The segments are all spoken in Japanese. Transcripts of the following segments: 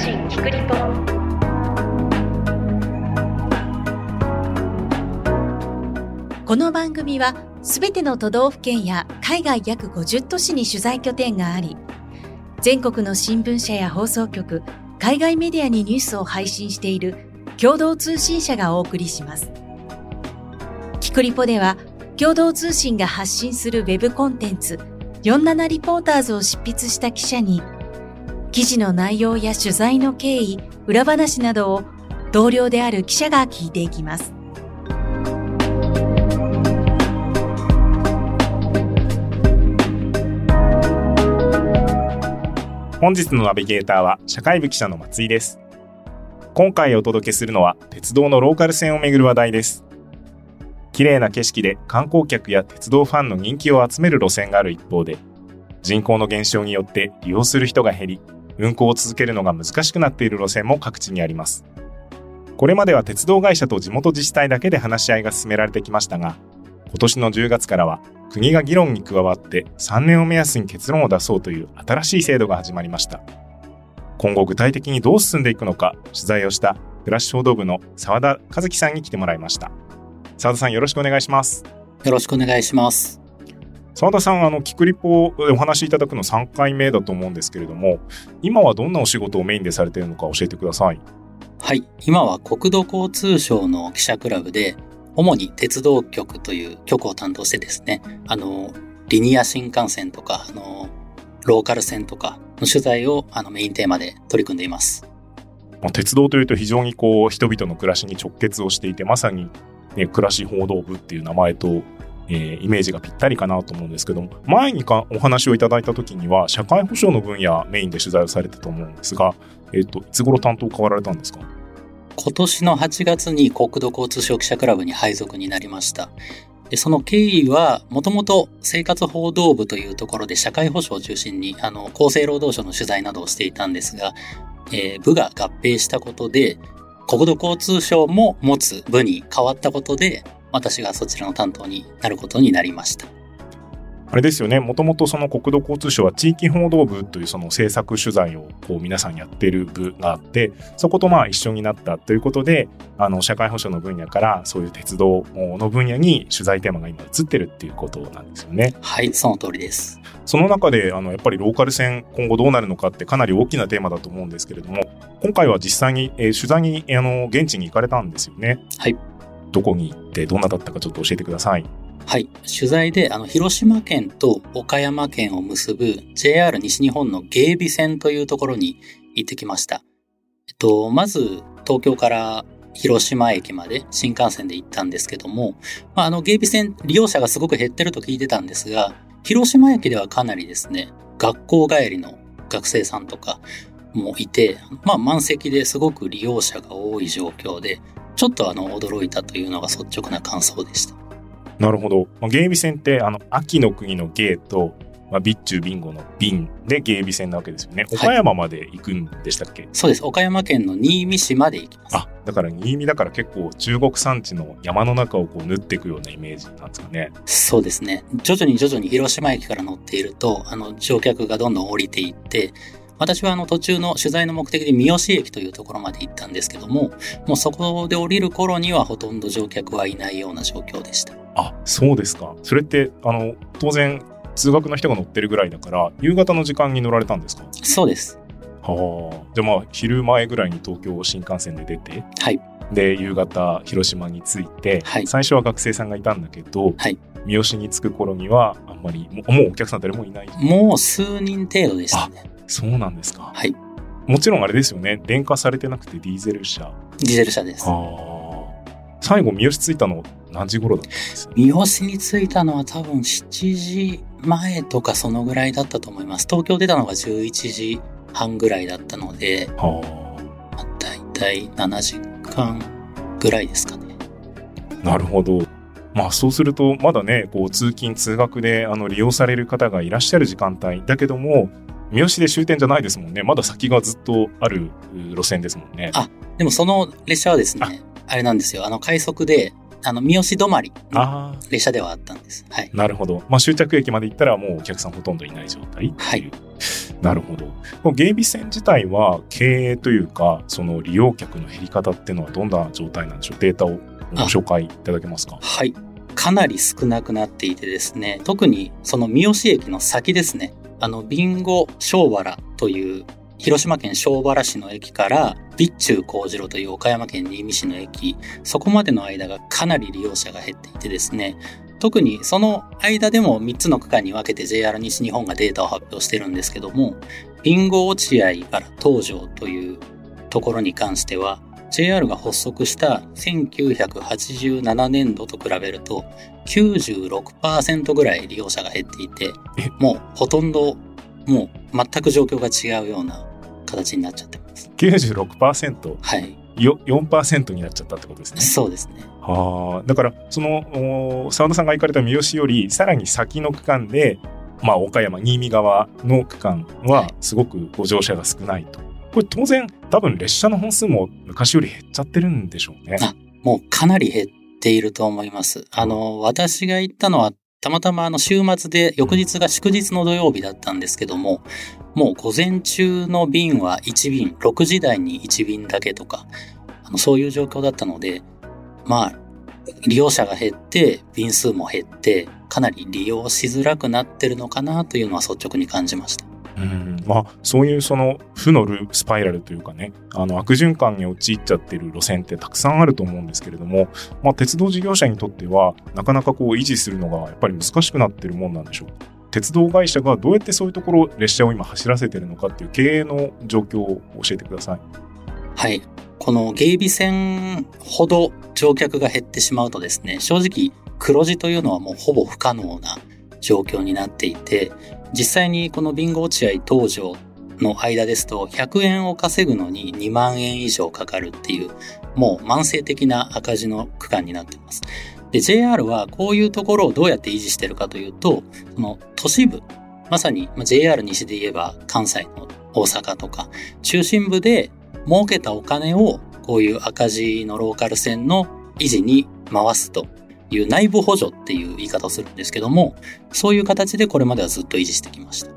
信キクリポこの番組はすべての都道府県や海外約50都市に取材拠点があり全国の新聞社や放送局海外メディアにニュースを配信している共同通信社がお送りします。キクリポでは共同通信が発信するウェブコンテンツ47リポーターズを執筆した記者に記事の内容や取材の経緯、裏話などを同僚である記者が聞いていきます。本日のナビゲーターは社会部記者の松井です。今回お届けするのは鉄道のローカル線をめぐる話題です。綺麗な景色で観光客や鉄道ファンの人気を集める路線がある一方で、人口の減少によって利用する人が減り、運行を続けるのが難しくなっている路線も各地にあります。これまでは鉄道会社と地元自治体だけで話し合いが進められてきましたが、今年の10月からは国が議論に加わって3年を目安に結論を出そうという新しい制度が始まりました。今後具体的にどう進んでいくのか取材をした暮らし報道部の澤田和樹さんに来てもらいました。澤田さんよろしくお願いします。よろしくお願いします。澤田さん、あの、キクリポでお話しいただくの3回目だと思うんですけれども、今はどんなお仕事をメインでされているのか教えてください。はい。今は国土交通省の記者クラブで、主に鉄道局という局を担当してですね、あの、リニア新幹線とか、あの、ローカル線とかの取材をあのメインテーマで取り組んでいます。まあ、鉄道というと非常にこう、人々の暮らしに直結をしていて、まさに、ね、暮らし報道部っていう名前と、えーイメージがぴったりかなと思うんですけども、前にかお話をいただいた時には、社会保障の分野メインで取材をされてたと思うんですが、えっ、と、いつ頃担当変わられたんですか？今年の8月に国土交通省記者クラブに配属になりました。でその経緯は、もともと生活報道部というところで社会保障を中心に、あの、厚生労働省の取材などをしていたんですが、えー部が合併したことで、国土交通省も持つ部に変わったことで、私がそちらの担当になることになりました。あれですよね、もともとその国土交通省は地域報道部というその制作取材をこう皆さんやってる部があって、そことまあ一緒になったということで、あの社会保障の分野からそういう鉄道の分野に取材テーマが今移ってるっていうことなんですよね。はい、その通りです。その中であのやっぱりローカル線今後どうなるのかってかなり大きなテーマだと思うんですけれども、今回は実際に、えー取材にあの現地に行かれたんですよね。はい。どこに行ってどんなだったかちょっと教えてください。はい。取材で、あの、広島県と岡山県を結ぶ JR 西日本の芸備線というところに行ってきました。えっと、まず、東京から広島駅まで新幹線で行ったんですけども、まあ、あの、芸備線利用者がすごく減ってると聞いてたんですが、広島駅ではかなりですね、学校帰りの学生さんとかもいて、まあ、満席ですごく利用者が多い状況で、ちょっとあの、驚いたというのが率直な感想でした。なるほど。まあ、芸備線って、あの、秋の国の芸と、まあ、備中ビンゴの瓶で芸備線なわけですよね。い岡山まで行くんでしたっけ、そうです。岡山県の新見市まで行きます。あ、だから新見だから結構中国山地の山の中をこう縫っていくようなイメージなんですかね。そうですね。徐々に徐々に広島駅から乗っていると、あの、乗客がどんどん降りていって、私はあの途中の取材の目的で三好駅というところまで行ったんですけども、もうそこで降りる頃にはほとんど乗客はいないような状況でした。あ、そうですか。それって、あの、当然、通学の人が乗ってるぐらいだから、夕方の時間に乗られたんですか？そうです。はあ。じゃあまあ、昼前ぐらいに東京新幹線で出て、はい。で、夕方、広島に着いて、はい最初は学生さんがいたんだけど、はい三好に着く頃には、あんまり、もうもうお客さん誰もいない。もう数人程度でしたね。そうなんですか。はい。もちろんあれですよね。電化されてなくてディーゼル車。ディゼル車です。ああ。最後、三好着いたの何時頃だったんです？三好に着いたのは多分7時前とかそのぐらいだったと思います。東京出たのが11時半ぐらいだったので、はまあ、大体7時間ぐらいですかね。あ。なるほど。まあそうすると、まだね、こう通勤通学であの利用される方がいらっしゃる時間帯だけども、三好で終点じゃないですもんね。まだ先がずっとあるう路線ですもんね。あでもその列車はですね、あれなんですよ。あの快速で、あの三好止まりのあ列車ではあったんです。はい。あ、なるほど。まあ終着駅まで行ったらもうお客さんほとんどいない状態。はいなるほど。芸備線自体は経営というか、その利用客の減り方っていうのはどんな状態なんでしょう？データをご紹介いただけますか？はい。かなり少なくなっていてですね、特にその三好駅の先ですね、あの、ビンゴ小原という広島県小原市の駅から備中工事路という岡山県新見市の駅、そこまでの間がかなり利用者が減っていてですね、特にその間でも3つの区間に分けて JR 西日本がデータを発表してるんですけども、ビンゴ落合から東条というところに関しては、JR が発足した1987年度と比べると96%ぐらい利用者が減っていて、もうほとんどもう全く状況が違うような形になっちゃってます。96%? はい。よ4%になっちゃったってことですね。そうですね。はあ。だから、その、澤田さんが行かれた三好より、さらに先の区間で、まあ、岡山、新見側の区間は、すごくご乗車が少ないと。これ当然、多分列車の本数も昔より減っちゃってるんでしょうね。あ、もうかなり減っていると思います。あの、私が行ったのは、たまたまあの週末で翌日が祝日の土曜日だったんですけども、もう午前中の便は1便、6時台に1便だけとか、あのそういう状況だったので、まあ、利用者が減って、便数も減って、かなり利用しづらくなってるのかなというのは率直に感じました。うんまあ、そういうその負のループスパイラルというかね、あの悪循環に陥っちゃってる路線ってたくさんあると思うんですけれども、まあ、鉄道事業者にとっては、なかなかこう維持するのがやっぱり難しくなってるもんなんでしょう鉄道会社がどうやってそういうところ列車を今走らせてるのかっていう経営の状況を教えてください。はい。この芸備線ほど乗客が減ってしまうとですね、正直黒字というのはもうほぼ不可能な状況になっていて、実際にこのビンゴ落合東条の間ですと100円を稼ぐのに2万円以上かかるっていうもう慢性的な赤字の区間になっています。で、JR はこういうところをどうやって維持してるかというと、その都市部、まさに JR 西で言えば関西の大阪とか、中心部で儲けたお金をこういう赤字のローカル線の維持に回すという内部補助っていう言い方をするんですけども、そういう形でこれまではずっと維持してきました。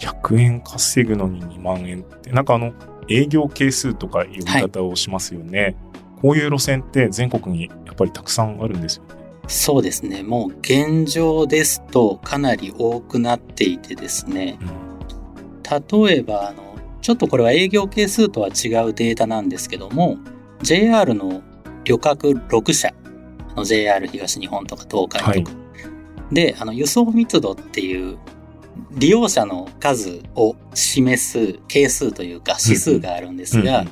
100円稼ぐのに2万円って、なんかあの、営業係数とかいう言い方をしますよね。はい、こういう路線って全国にやっぱりたくさんあるんですよね。そうですね。もう現状ですとかなり多くなっていてですね。うん、例えば、あの、ちょっとこれは営業係数とは違うデータなんですけども、JR の旅客6社の JR 東日本とか東海とか。はい、で、あの、輸送密度っていう利用者の数を示す係数というか指数があるんですが、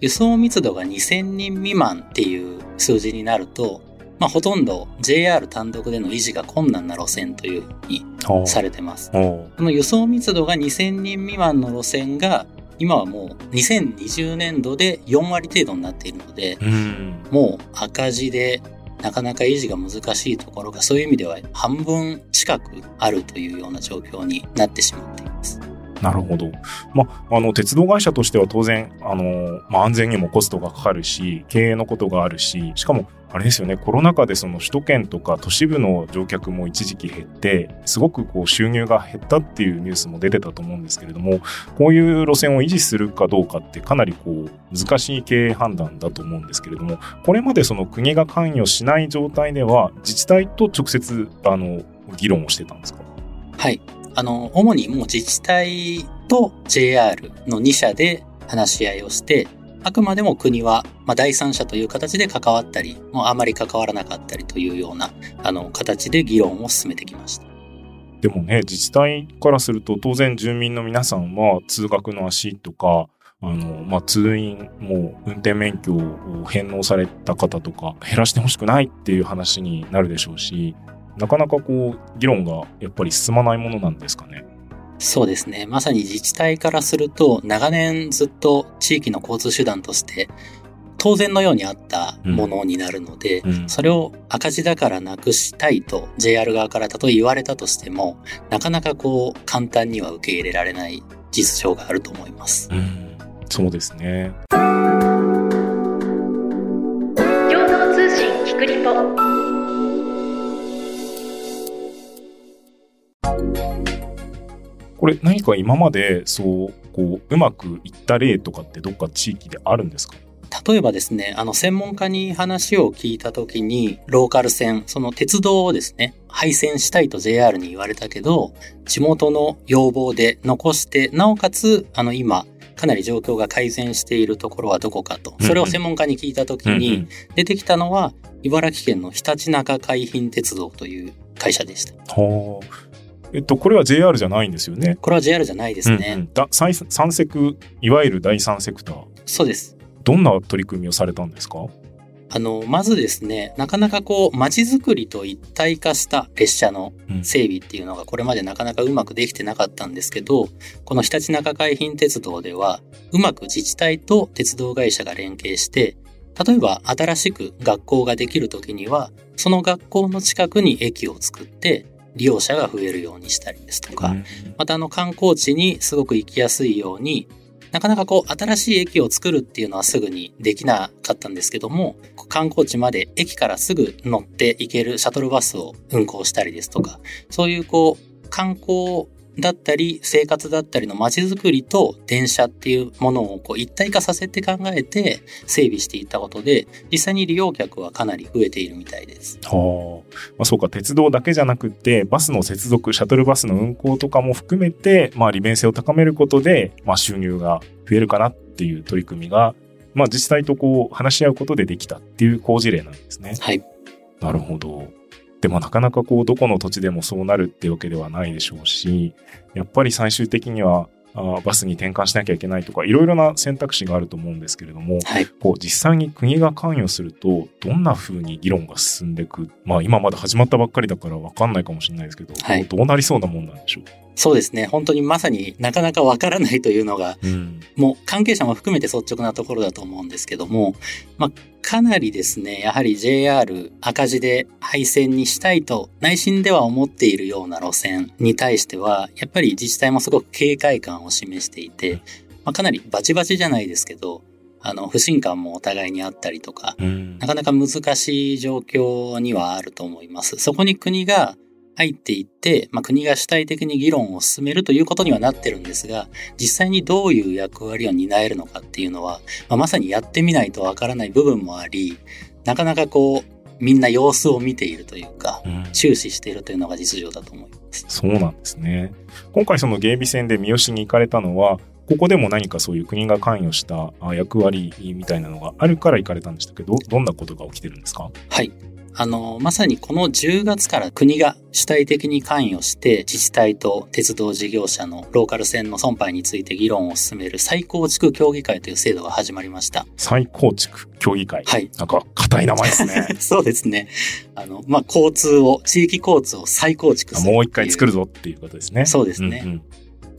輸送密度が2000人未満っていう数字になると、まあ、ほとんど JR 単独での維持が困難な路線というふうにされてます。この輸送密度が2000人未満の路線が今はもう2020年度で4割程度になっているので、もう赤字でなかなか維持が難しいところがそういう意味では半分近くあるというような状況になってしまっています。なるほど。まあ、あの、鉄道会社としては当然、あの、まあ、安全にもコストがかかるし、経営のことがあるし、しかも、あれですよね、コロナ禍でその首都圏とか都市部の乗客も一時期減って、すごくこう収入が減ったっていうニュースも出てたと思うんですけれども、こういう路線を維持するかどうかってかなりこう難しい経営判断だと思うんですけれども、これまでその国が関与しない状態では自治体と直接あの議論をしてたんですか？はい。あの、主にもう自治体と JR の2社で話し合いをして、あくまでも国は、まあ、第三者という形で関わったり、もうあまり関わらなかったりというような、あの、形で議論を進めてきました。でもね、自治体からすると、当然住民の皆さんは通学の足とか、あの、まあ、通院、もう運転免許を返納された方とか、減らしてほしくないっていう話になるでしょうし、なかなかこう、議論がやっぱり進まないものなんですかね。そうですね。まさに自治体からすると、長年ずっと地域の交通手段として当然のようにあったものになるので、うんうん、それを赤字だからなくしたいと JR 側からたとえ言われたとしても、なかなかこう簡単には受け入れられない実情があると思います。うん、そうですね。これ何か今までそうこううまくいった例とかってどっか地域であるんですか？例えばですね、あの、専門家に話を聞いたときに、ローカル線、その鉄道をですね、廃線したいと JR に言われたけど、地元の要望で残して、なおかつ、あの、今、かなり状況が改善しているところはどこかと。それを専門家に聞いたときに、出てきたのは、茨城県のひたちなか海浜鉄道という会社でした。はあ。えっと、これは JR じゃないんですよね。これは JR じゃないですね。うんうん、だ三セク、いわゆる第三セクター。そうです。どんな取り組みをされたんですか？あの、まずですね、なかなかこう、街づくりと一体化した列車の整備っていうのがこれまでなかなかうまくできてなかったんですけど、この日立中海浜鉄道では、うまく自治体と鉄道会社が連携して、例えば新しく学校ができるときには、その学校の近くに駅を作って、利用者が増えるようにしたりですとか、またあの観光地にすごく行きやすいように、なかなかこう新しい駅を作るっていうのはすぐにできなかったんですけども、観光地まで駅からすぐ乗って行けるシャトルバスを運行したりですとか、そういうこう観光だったり生活だったりの街づくりと電車っていうものをこう一体化させて考えて整備していったことで実際に利用客はかなり増えているみたいです。はあ、まあ、そうか鉄道だけじゃなくてバスの接続シャトルバスの運行とかも含めて、まあ、利便性を高めることで、まあ、収入が増えるかなっていう取り組みが、まあ、自治体とこう話し合うことでできたっていう好事例なんですね。はい。なるほど。でもなかなかこう、どこの土地でもそうなるってわけではないでしょうし、やっぱり最終的には、あバスに転換しなきゃいけないとか、いろいろな選択肢があると思うんですけれども、はい、こう実際に国が関与すると、どんな風に議論が進んでいく、まあ今まだ始まったばっかりだから分かんないかもしれないですけど、はい、どうなりそうなもんなんでしょう？そうですね。本当にまさになかなかわからないというのが、うん、もう関係者も含めて率直なところだと思うんですけども、まあ、かなりですね、やはり JR 赤字で廃線にしたいと内心では思っているような路線に対しては、やっぱり自治体もすごく警戒感を示していて、まあ、かなりバチバチじゃないですけど、あの、不信感もお互いにあったりとか、なかなか難しい状況にはあると思います。そこに国が入っていって、まあ、国が主体的に議論を進めるということにはなってるんですが、実際にどういう役割を担えるのかっていうのは、まあ、まさにやってみないとわからない部分もあり、なかなかこう、みんな様子を見ているというか、うん、注視しているというのが実情だと思います。そうなんですね。今回その芸備戦で三好に行かれたのは、ここでも何かそういう国が関与した役割みたいなのがあるから行かれたんでしたけど、どんなことが起きてるんですか？はい。あの、まさにこの10月から国が主体的に関与して自治体と鉄道事業者のローカル線の損廃について議論を進める再構築協議会という制度が始まりました。再構築協議会はい。なんか硬い名前ですね。そうですね。あの、まあ、交通を、地域交通を再構築するもう一回作るぞっていうことですね。そうですね。うんうん、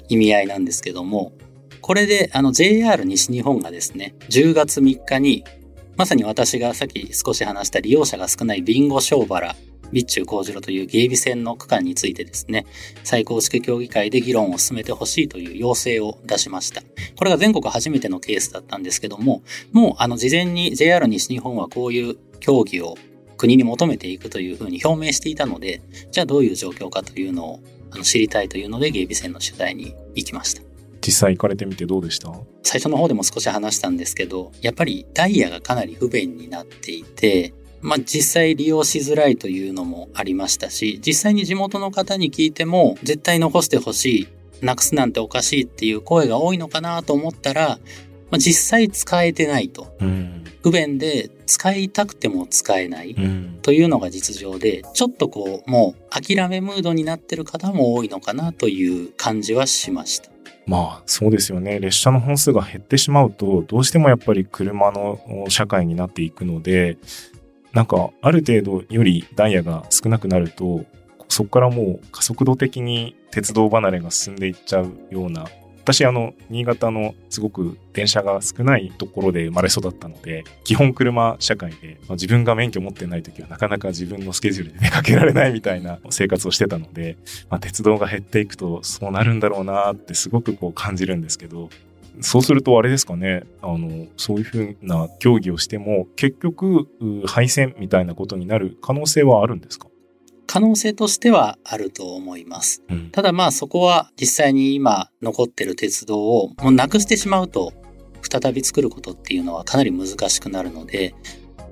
意味合いなんですけども、これで、あの、JR 西日本がですね、10月3日にまさに私がさっき少し話した利用者が少ないビンゴ小原、備中工事路という芸備線の区間についてですね、最高式協議会で議論を進めてほしいという要請を出しました。これが全国初めてのケースだったんですけども、もうあの事前に JR 西日本はこういう協議を国に求めていくというふうに表明していたので、じゃあどういう状況かというのを知りたいというので、芸備線の取材に行きました。実際行かれてみてどうでした？最初の方でも少し話したんですけど、やっぱりダイヤがかなり不便になっていて、まあ実際利用しづらいというのもありましたし、実際に地元の方に聞いても絶対残してほしい、なくすなんておかしいっていう声が多いのかなと思ったら、まあ、実際使えてないと。うん、不便で使いたくても使えないというのが実情で、ちょっとこう、もう諦めムードになってる方も多いのかなという感じはしました。まあそうですよね。列車の本数が減ってしまうとどうしてもやっぱり車の社会になっていくのでなんかある程度よりダイヤが少なくなるとそこからもう加速度的に鉄道離れが進んでいっちゃうような私、あの、新潟のすごく電車が少ないところで生まれ育ったので、基本車社会で、まあ、自分が免許持ってない時はなかなか自分のスケジュールで出かけられないみたいな生活をしてたので、まあ、鉄道が減っていくとそうなるんだろうなってすごくこう感じるんですけど、そうするとあれですかね、あの、そういうふうな協議をしても、結局、廃線みたいなことになる可能性はあるんですか？可能性としてはあると思います。うんただまあそこは実際に今残ってる鉄道をもうなくしてしまうと再び作ることっていうのはかなり難しくなるので、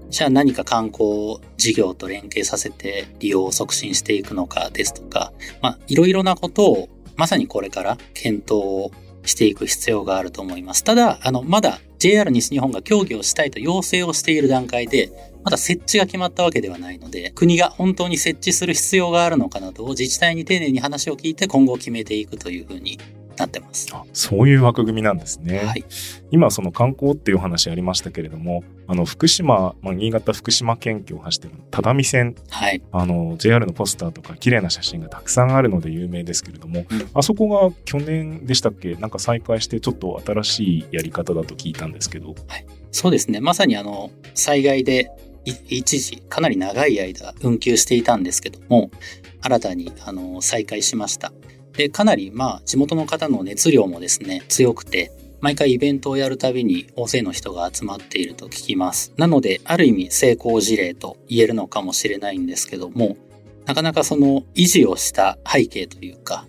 じゃあ何か観光事業と連携させて利用を促進していくのかですとか、まあいろいろなことをまさにこれから検討をしていく必要があると思います。ただ、あの、まだ JR 西日本が協議をしたいと要請をしている段階で、まだ設置が決まったわけではないので、国が本当に設置する必要があるのかなどを自治体に丁寧に話を聞いて今後決めていくというふうになってます。あそういう枠組みなんですね。はい。今その観光っていうお話ありましたけれどもあの福島、まあ、新潟福島県境を走ってる只見線はい。あの JR のポスターとか綺麗な写真がたくさんあるので有名ですけれども、うんあそこが去年でしたっけ？なんか再開してちょっと新しいやり方だと聞いたんですけどそうですね。まさにあの、災害でい一時かなり長い間運休していたんですけども、新たにあの再開しました。で、かなりまあ地元の方の熱量もですね、強くて、毎回イベントをやるたびに大勢の人が集まっていると聞きます。なので、ある意味成功事例と言えるのかもしれないんですけども、なかなかその維持をした背景というか、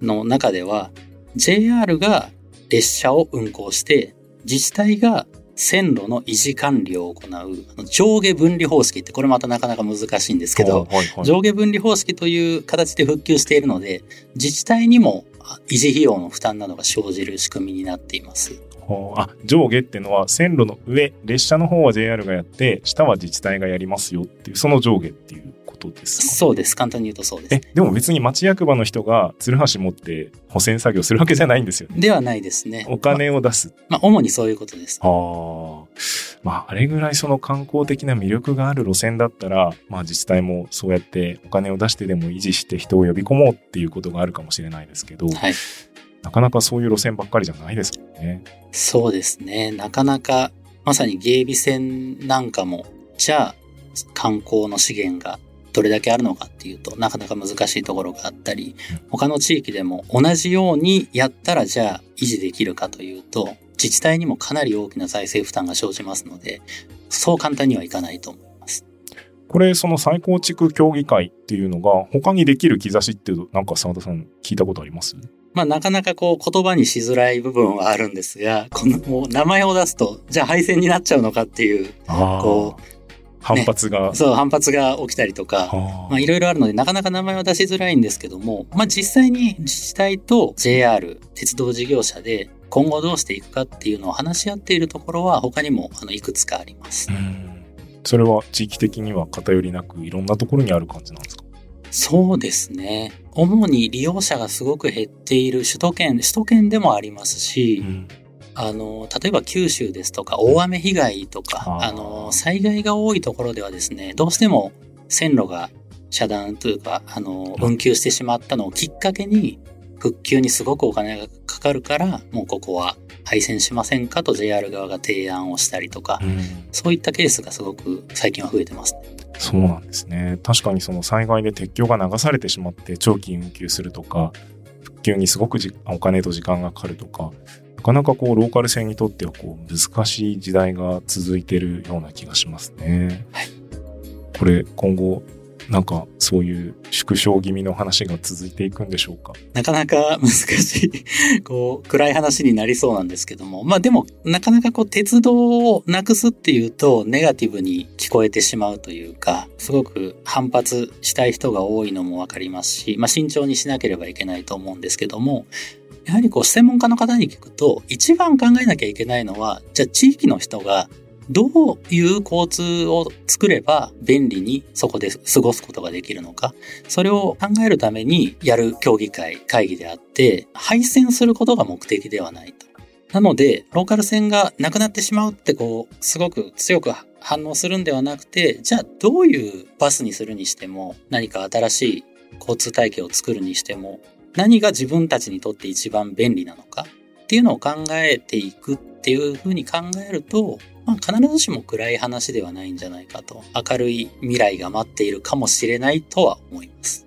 の中では、JR が列車を運行して、自治体が線路の維持管理を行う上下分離方式ってこれまたなかなか難しいんですけど、はいはいはい。上下分離方式という形で復旧しているので自治体にもあ維持費用の負担などが生じる仕組みになっています。あ上下っていうのは線路の上列車の方は JR がやって下は自治体がやりますよっていうその上下っていうことですか？そうです簡単に言うとそうですえ。でも別に町役場の人がツルハシ持って保線作業するわけじゃないんですよねではないですね。お金を出すまあ主にそういうことです。ああ。まあ、あれぐらいその観光的な魅力がある路線だったら、まあ自治体もそうやってお金を出してでも維持して人を呼び込もうっていうことがあるかもしれないですけど、はい。なかなかそういう路線ばっかりじゃないですもんね。そうですね。なかなかまさに芸備線なんかもじゃあ観光の資源がどれだけあるのかっていうとなかなか難しいところがあったり他の地域でも同じようにやったらじゃあ維持できるかというと自治体にもかなり大きな財政負担が生じますのでそう簡単にはいかないと思います。これ、その再構築協議会っていうのが他にできる兆しっていうと、なんか澤田さん聞いたことあります？まあなかなかこう言葉にしづらい部分はあるんですがこの名前を出すとじゃあ廃線になっちゃうのかっていうあこ反発が。そう反発が起きたりとかいろいろあるのでなかなか名前は出しづらいんですけども、まあ実際に自治体と JR、鉄道事業者で今後どうしていくかっていうのを話し合っているところは他にもあのいくつかありますう。んそれは地域的には偏りなくいろんなところにある感じなんですか？そうですね。主に利用者がすごく減っている首都圏、首都圏でもありますし、んあの、例えば九州ですとか大雨被害とか、あの、災害が多いところではですね、どうしても線路が遮断というか、あの、うん運休してしまったのをきっかけに、復旧にすごくお金がかかるから、もうここは廃線しませんかと JR 側が提案をしたりとか、うんそういったケースがすごく最近は増えてますね。そうなんですね。確かにその災害で鉄橋が流されてしまって長期運休するとか、復旧にすごくじお金と時間がかかるとか、なかなかこうローカル線にとってはこう難しい時代が続いてるような気がしますね。はいこれ今後なんかそういう縮小気味の話が続いていくんでしょうか？なかなか難しい、こう、暗い話になりそうなんですけども。まあでも、なかなかこう、鉄道をなくすっていうと、ネガティブに聞こえてしまうというか、すごく反発したい人が多いのもわかりますし、まあ慎重にしなければいけないと思うんですけども、やはりこう、専門家の方に聞くと、一番考えなきゃいけないのは、じゃあ地域の人がどういう交通を作れば便利にそこで過ごすことができるのか。それを考えるためにやる協議会、会議であって、配線することが目的ではないと。なので、ローカル線がなくなってしまうってこう、すごく強く反応するんではなくて、じゃあどういうバスにするにしても、何か新しい交通体系を作るにしても、何が自分たちにとって一番便利なのかっていうのを考えていくっていうふうに考えると、まあ、必ずしも暗い話ではないんじゃないかと、明るい未来が待っているかもしれないとは思います。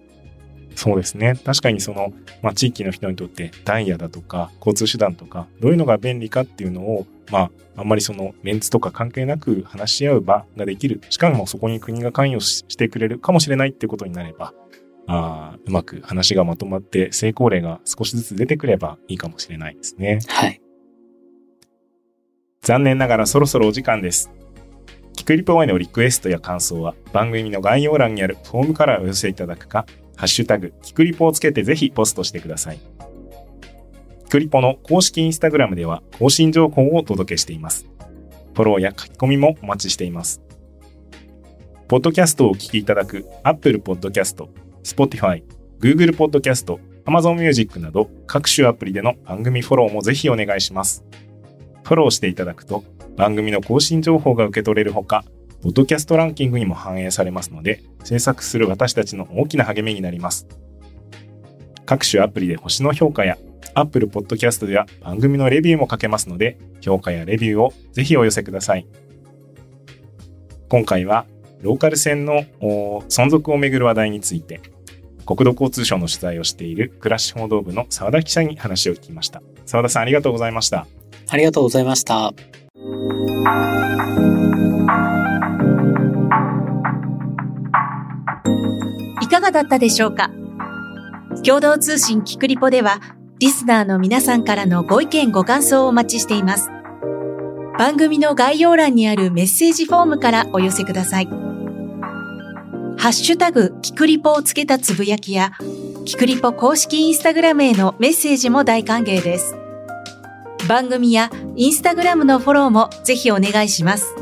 そうですね。確かにその、まあ、地域の人にとってダイヤだとか交通手段とかどういうのが便利かっていうのを、まあ、あんまりそのメンツとか関係なく話し合う場ができる。しかもそこに国が関与してくれるかもしれないってことになれば、あうまく話がまとまって成功例が少しずつ出てくればいいかもしれないですね。はい。残念ながらそろそろお時間です。キクリポへのリクエストや感想は番組の概要欄にあるフォームからお寄せいただくか、ハッシュタグ、キクリポをつけてぜひポストしてください。キクリポの公式インスタグラムでは更新情報をお届けしています。フォローや書き込みもお待ちしています。ポッドキャストをお聞きいただく Apple Podcast、Spotify、Google Podcast、Amazon Music など各種アプリでの番組フォローもぜひお願いします。フォローしていただくと番組の更新情報が受け取れるほか、ポッドキャストランキングにも反映されますので、制作する私たちの大きな励みになります。各種アプリで星の評価や Apple Podcast では番組のレビューも書けますので、評価やレビューをぜひお寄せください。今回はローカル線の存続をめぐる話題について、国土交通省の取材をしている暮らし報道部の澤田記者に話を聞きました。澤田さんありがとうございました。ありがとうございました。いかがだったでしょうか？共同通信キクリポでは、リスナーの皆さんからのご意見ご感想をお待ちしています。番組の概要欄にあるメッセージフォームからお寄せください。ハッシュタグ、キクリポをつけたつぶやきや、キクリポ公式インスタグラムへのメッセージも大歓迎です。番組やインスタグラムのフォローもぜひお願いします。